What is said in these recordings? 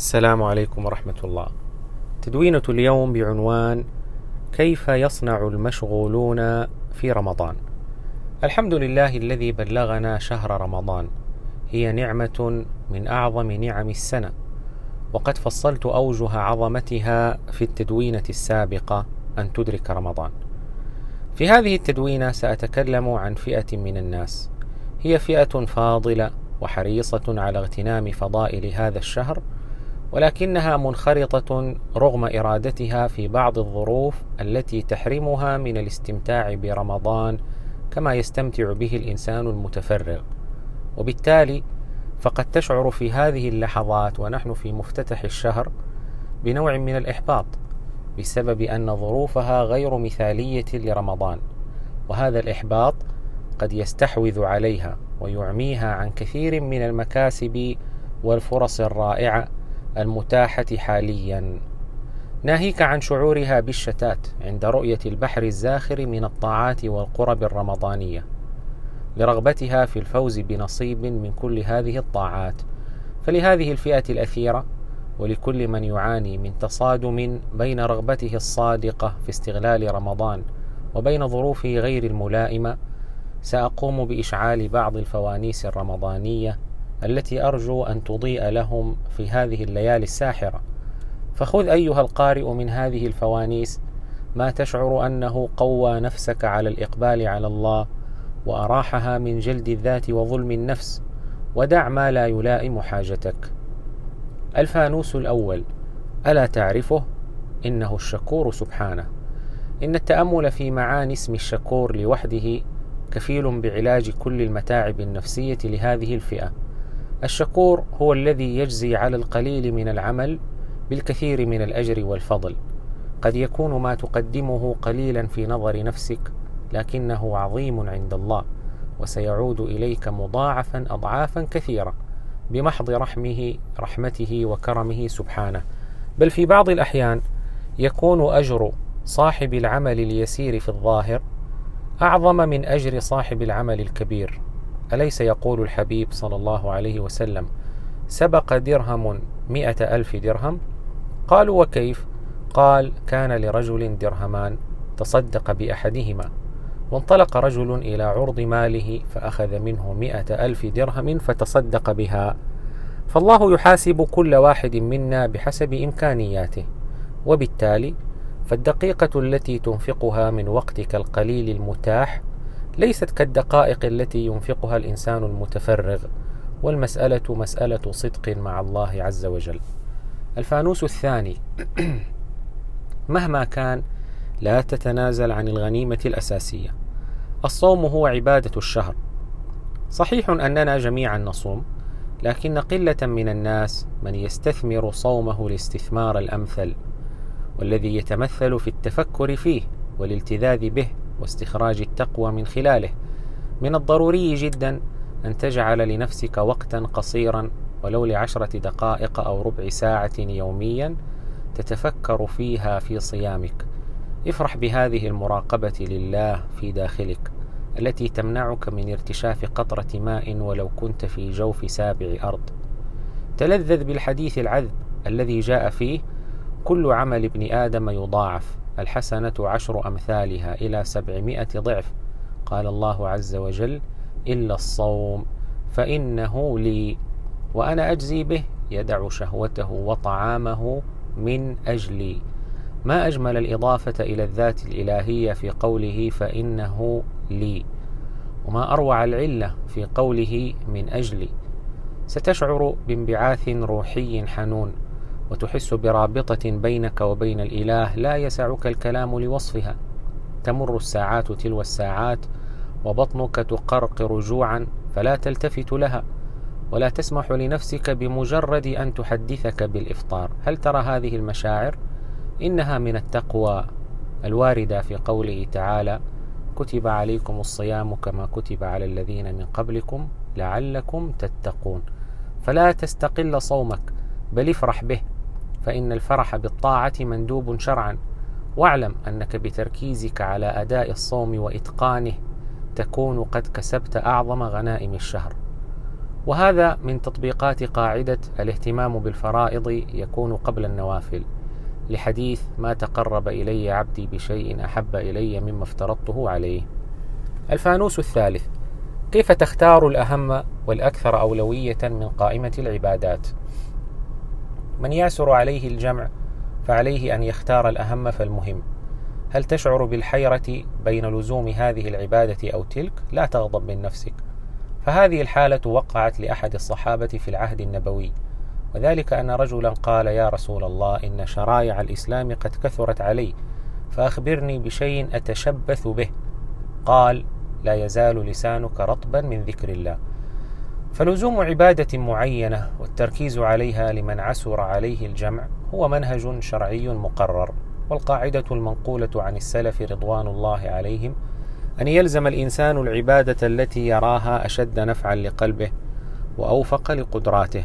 السلام عليكم ورحمة الله. تدوينة اليوم بعنوان كيف يصنع المشغولون في رمضان. الحمد لله الذي بلغنا شهر رمضان. هي نعمة من أعظم نعم السنة. وقد فصلت أوجه عظمتها في التدوينة السابقة أن تدرك رمضان. في هذه التدوينة سأتكلم عن فئة من الناس. هي فئة فاضلة وحريصة على اغتنام فضائل هذا الشهر ولكنها منخرطة رغم إرادتها في بعض الظروف التي تحرمها من الاستمتاع برمضان كما يستمتع به الإنسان المتفرغ. وبالتالي فقد تشعر في هذه اللحظات ونحن في مفتتح الشهر بنوع من الإحباط بسبب أن ظروفها غير مثالية لرمضان وهذا الإحباط قد يستحوذ عليها ويعميها عن كثير من المكاسب والفرص الرائعة المتاحة حاليا. ناهيك عن شعورها بالشتات عند رؤية البحر الزاخر من الطاعات والقرب الرمضانية لرغبتها في الفوز بنصيب من كل هذه الطاعات. فلهذه الفئة الأثيرة ولكل من يعاني من تصادم بين رغبته الصادقة في استغلال رمضان وبين ظروفه غير الملائمة سأقوم بإشعال بعض الفوانيس الرمضانية التي أرجو أن تضيء لهم في هذه الليالي الساحرة. فخذ أيها القارئ من هذه الفوانيس ما تشعر أنه قوى نفسك على الإقبال على الله وأراحها من جلد الذات وظلم النفس ودع ما لا يلائم حاجتك. الفانوس الأول. ألا تعرفه؟ إنه الشكور سبحانه. إن التأمل في معاني اسم الشكور لوحده كفيل بعلاج كل المتاعب النفسية لهذه الفئة. الشكور هو الذي يجزي على القليل من العمل بالكثير من الأجر والفضل. قد يكون ما تقدمه قليلا في نظر نفسك لكنه عظيم عند الله وسيعود إليك مضاعفا اضعافا كثيرة بمحض رحمه رحمته وكرمه سبحانه. بل في بعض الأحيان يكون أجر صاحب العمل اليسير في الظاهر أعظم من أجر صاحب العمل الكبير. أليس يقول الحبيب صلى الله عليه وسلم سبق درهم مئة ألف درهم؟ قالوا وكيف؟ قال كان لرجل درهمان تصدق بأحدهما وانطلق رجل إلى عرض ماله فأخذ منه مئة ألف درهم فتصدق بها. فالله يحاسب كل واحد منا بحسب إمكانياته وبالتالي فالدقيقة التي تنفقها من وقتك القليل المتاح ليست كالدقائق التي ينفقها الإنسان المتفرغ والمسألة مسألة صدق مع الله عز وجل. الفانوس الثاني مهما كان لا تتنازل عن الغنيمة الأساسية. الصوم هو عبادة الشهر. صحيح أننا جميعا نصوم لكن قلة من الناس من يستثمر صومه الاستثمار الأمثل والذي يتمثل في التفكر فيه والالتذاذ به. واستخراج التقوى من خلاله. من الضروري جدا أن تجعل لنفسك وقتا قصيرا ولو لعشرة دقائق أو ربع ساعة يوميا تتفكر فيها في صيامك. افرح بهذه المراقبة لله في داخلك التي تمنعك من ارتشاف قطرة ماء ولو كنت في جوف سابع أرض. تلذذ بالحديث العذب الذي جاء فيه كل عمل ابن آدم يضاعف الحسنة عشر أمثالها إلى سبعمائة ضعف. قال الله عز وجل إلا الصوم فإنه لي وأنا أجزي به يدع شهوته وطعامه من أجلي. ما أجمل الإضافة إلى الذات الإلهية في قوله فإنه لي وما أروع العلة في قوله من أجلي. ستشعر بانبعاث روحي حنون. وتحس برابطة بينك وبين الإله لا يسعك الكلام لوصفها. تمر الساعات تلو الساعات وبطنك تقرقر جوعا فلا تلتفت لها ولا تسمح لنفسك بمجرد أن تحدثك بالإفطار. هل ترى هذه المشاعر؟ إنها من التقوى الواردة في قوله تعالى كتب عليكم الصيام كما كتب على الذين من قبلكم لعلكم تتقون فلا تستقل صومك بل افرح به. فإن الفرح بالطاعة مندوب شرعا. واعلم أنك بتركيزك على أداء الصوم وإتقانه تكون قد كسبت أعظم غنائم الشهر. وهذا من تطبيقات قاعدة الاهتمام بالفرائض يكون قبل النوافل لحديث ما تقرب إلي عبدي بشيء أحب إلي مما افترضته عليه. الفانوس الثالث كيف تختار الأهم والأكثر أولوية من قائمة العبادات؟ من يعسر عليه الجمع فعليه أن يختار الأهم فالمهم. هل تشعر بالحيرة بين لزوم هذه العبادة أو تلك؟ لا تغضب من نفسك. فهذه الحالة وقعت لأحد الصحابة في العهد النبوي وذلك أن رجلا قال يا رسول الله إن شرائع الإسلام قد كثرت علي فأخبرني بشيء أتشبث به. قال لا يزال لسانك رطبا من ذكر الله. فلزوم عبادة معينة والتركيز عليها لمن عسر عليه الجمع هو منهج شرعي مقرر والقاعدة المنقولة عن السلف رضوان الله عليهم أن يلزم الإنسان العبادة التي يراها أشد نفعا لقلبه وأوفق لقدراته.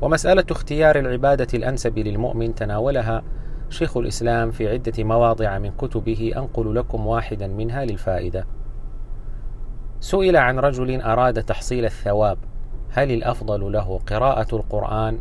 ومسألة اختيار العبادة الأنسب للمؤمن تناولها شيخ الإسلام في عدة مواضع من كتبه أنقل لكم واحدا منها للفائدة. سئل عن رجل أراد تحصيل الثواب هل الأفضل له قراءة القرآن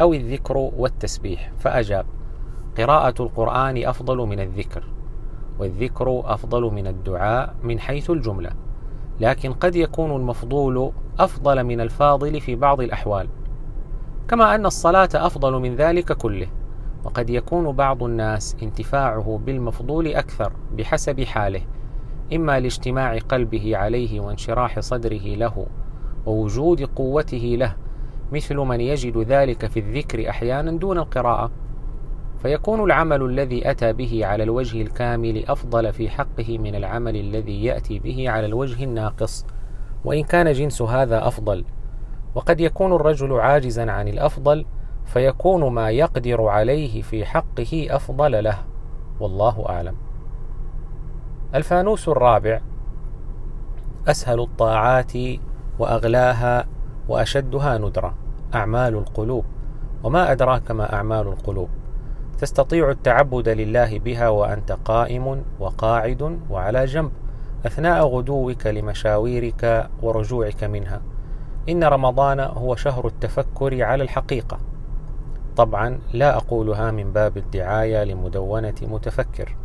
أو الذكر والتسبيح؟ فأجاب قراءة القرآن أفضل من الذكر والذكر أفضل من الدعاء من حيث الجملة لكن قد يكون المفضول أفضل من الفاضل في بعض الأحوال. كما أن الصلاة أفضل من ذلك كله وقد يكون بعض الناس انتفاعه بالمفضول أكثر بحسب حاله إما لاجتماع قلبه عليه وانشراح صدره له ووجود قوته له مثل من يجد ذلك في الذكر أحيانا دون القراءة. فيكون العمل الذي أتى به على الوجه الكامل أفضل في حقه من العمل الذي يأتي به على الوجه الناقص. وإن كان جنس هذا أفضل وقد يكون الرجل عاجزا عن الأفضل فيكون ما يقدر عليه في حقه أفضل له. والله أعلم. الفانوس الرابع. أسهل الطاعات وأغلاها وأشدها ندرة. أعمال القلوب. وما أدراك ما أعمال القلوب. تستطيع التعبد لله بها وأنت قائم وقاعد وعلى جنب. أثناء غدوك لمشاويرك ورجوعك منها. إن رمضان هو شهر التفكر على الحقيقة. طبعا لا أقولها من باب الدعاية لمدونة متفكر.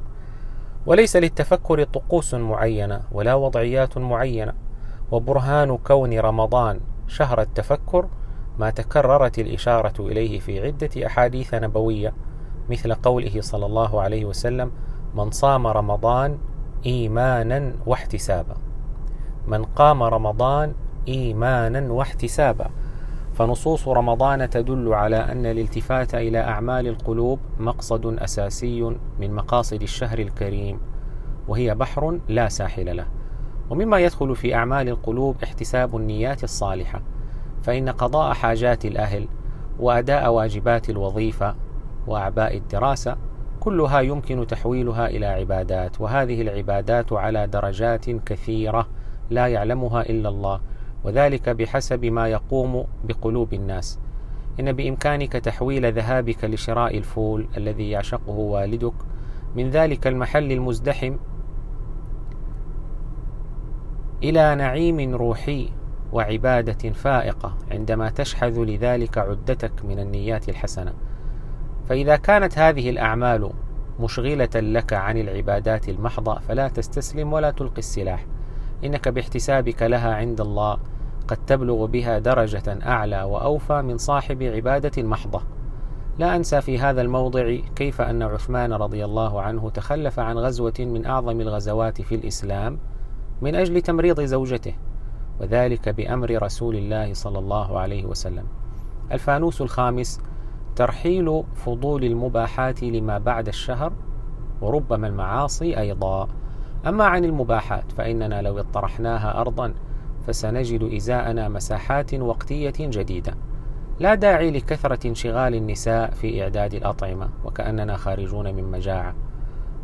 وليس للتفكر طقوس معينة ولا وضعيات معينة وبرهان كون رمضان شهر التفكر ما تكررت الإشارة إليه في عدة أحاديث نبوية مثل قوله صلى الله عليه وسلم من صام رمضان إيمانا واحتسابا. من قام رمضان إيمانا واحتسابا. فنصوص رمضان تدل على أن الالتفات إلى أعمال القلوب مقصد أساسي من مقاصد الشهر الكريم وهي بحر لا ساحل له. ومما يدخل في أعمال القلوب احتساب النيات الصالحة فإن قضاء حاجات الأهل وأداء واجبات الوظيفة وأعباء الدراسة كلها يمكن تحويلها إلى عبادات وهذه العبادات على درجات كثيرة لا يعلمها إلا الله. وذلك بحسب ما يقوم بقلوب الناس. إن بإمكانك تحويل ذهابك لشراء الفول الذي يعشقه والدك من ذلك المحل المزدحم إلى نعيم روحي وعبادة فائقة عندما تشحذ لذلك عدتك من النيات الحسنة. فإذا كانت هذه الأعمال مشغلة لك عن العبادات المحضة فلا تستسلم ولا تلقي السلاح. إنك باحتسابك لها عند الله. قد تبلغ بها درجة أعلى وأوفى من صاحب عبادة محضة. لا أنسى في هذا الموضع كيف أن عثمان رضي الله عنه تخلف عن غزوة من أعظم الغزوات في الإسلام من أجل تمريض زوجته وذلك بأمر رسول الله صلى الله عليه وسلم. الفانوس الخامس ترحيل فضول المباحات لما بعد الشهر وربما المعاصي أيضا. أما عن المباحات فإننا لو اطرحناها أرضا فسنجد إزاءنا مساحات وقتية جديدة. لا داعي لكثرة انشغال النساء في إعداد الأطعمة وكأننا خارجون من مجاعة.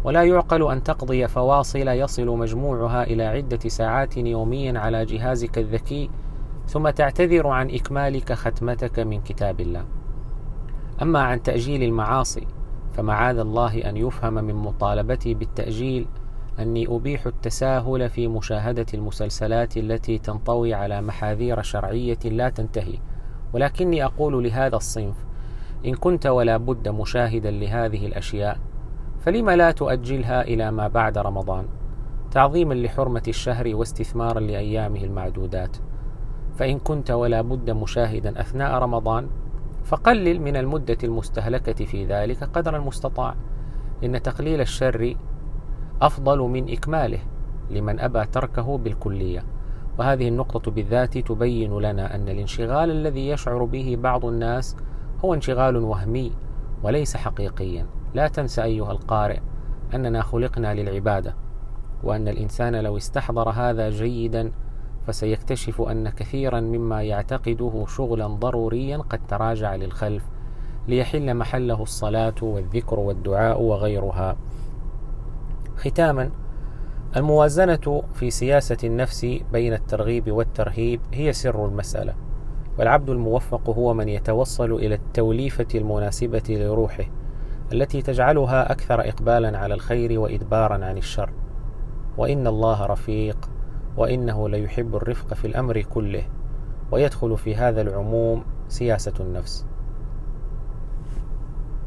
ولا يعقل أن تقضي فواصل يصل مجموعها إلى عدة ساعات يوميا على جهازك الذكي ثم تعتذر عن إكمالك ختمتك من كتاب الله. أما عن تأجيل المعاصي فمعاذ الله أن يفهم من مطالبتي بالتأجيل أني أبيح التساهل في مشاهدة المسلسلات التي تنطوي على محاذير شرعية لا تنتهي ولكني أقول لهذا الصنف إن كنت ولا بد مشاهدا لهذه الأشياء فلم لا تؤجلها إلى ما بعد رمضان؟ تعظيما لحرمة الشهر واستثمارا لأيامه المعدودات. فإن كنت ولا بد مشاهدا أثناء رمضان فقلل من المدة المستهلكة في ذلك قدر المستطاع. إن تقليل الشر أفضل من إكماله لمن أبى تركه بالكلية. وهذه النقطة بالذات تبين لنا أن الانشغال الذي يشعر به بعض الناس هو انشغال وهمي وليس حقيقيا. لا تنسى أيها القارئ أننا خلقنا للعبادة وأن الإنسان لو استحضر هذا جيدا فسيكتشف أن كثيرا مما يعتقده شغلا ضروريا قد تراجع للخلف ليحل محله الصلاة والذكر والدعاء وغيرها. ختاما الموازنة في سياسة النفس بين الترغيب والترهيب هي سر المسألة والعبد الموفق هو من يتوصل إلى التوليفة المناسبة لروحه التي تجعلها أكثر إقبالا على الخير وإدبارا عن الشر. وإن الله رفيق وإنه ليحب الرفق في الأمر كله ويدخل في هذا العموم سياسة النفس.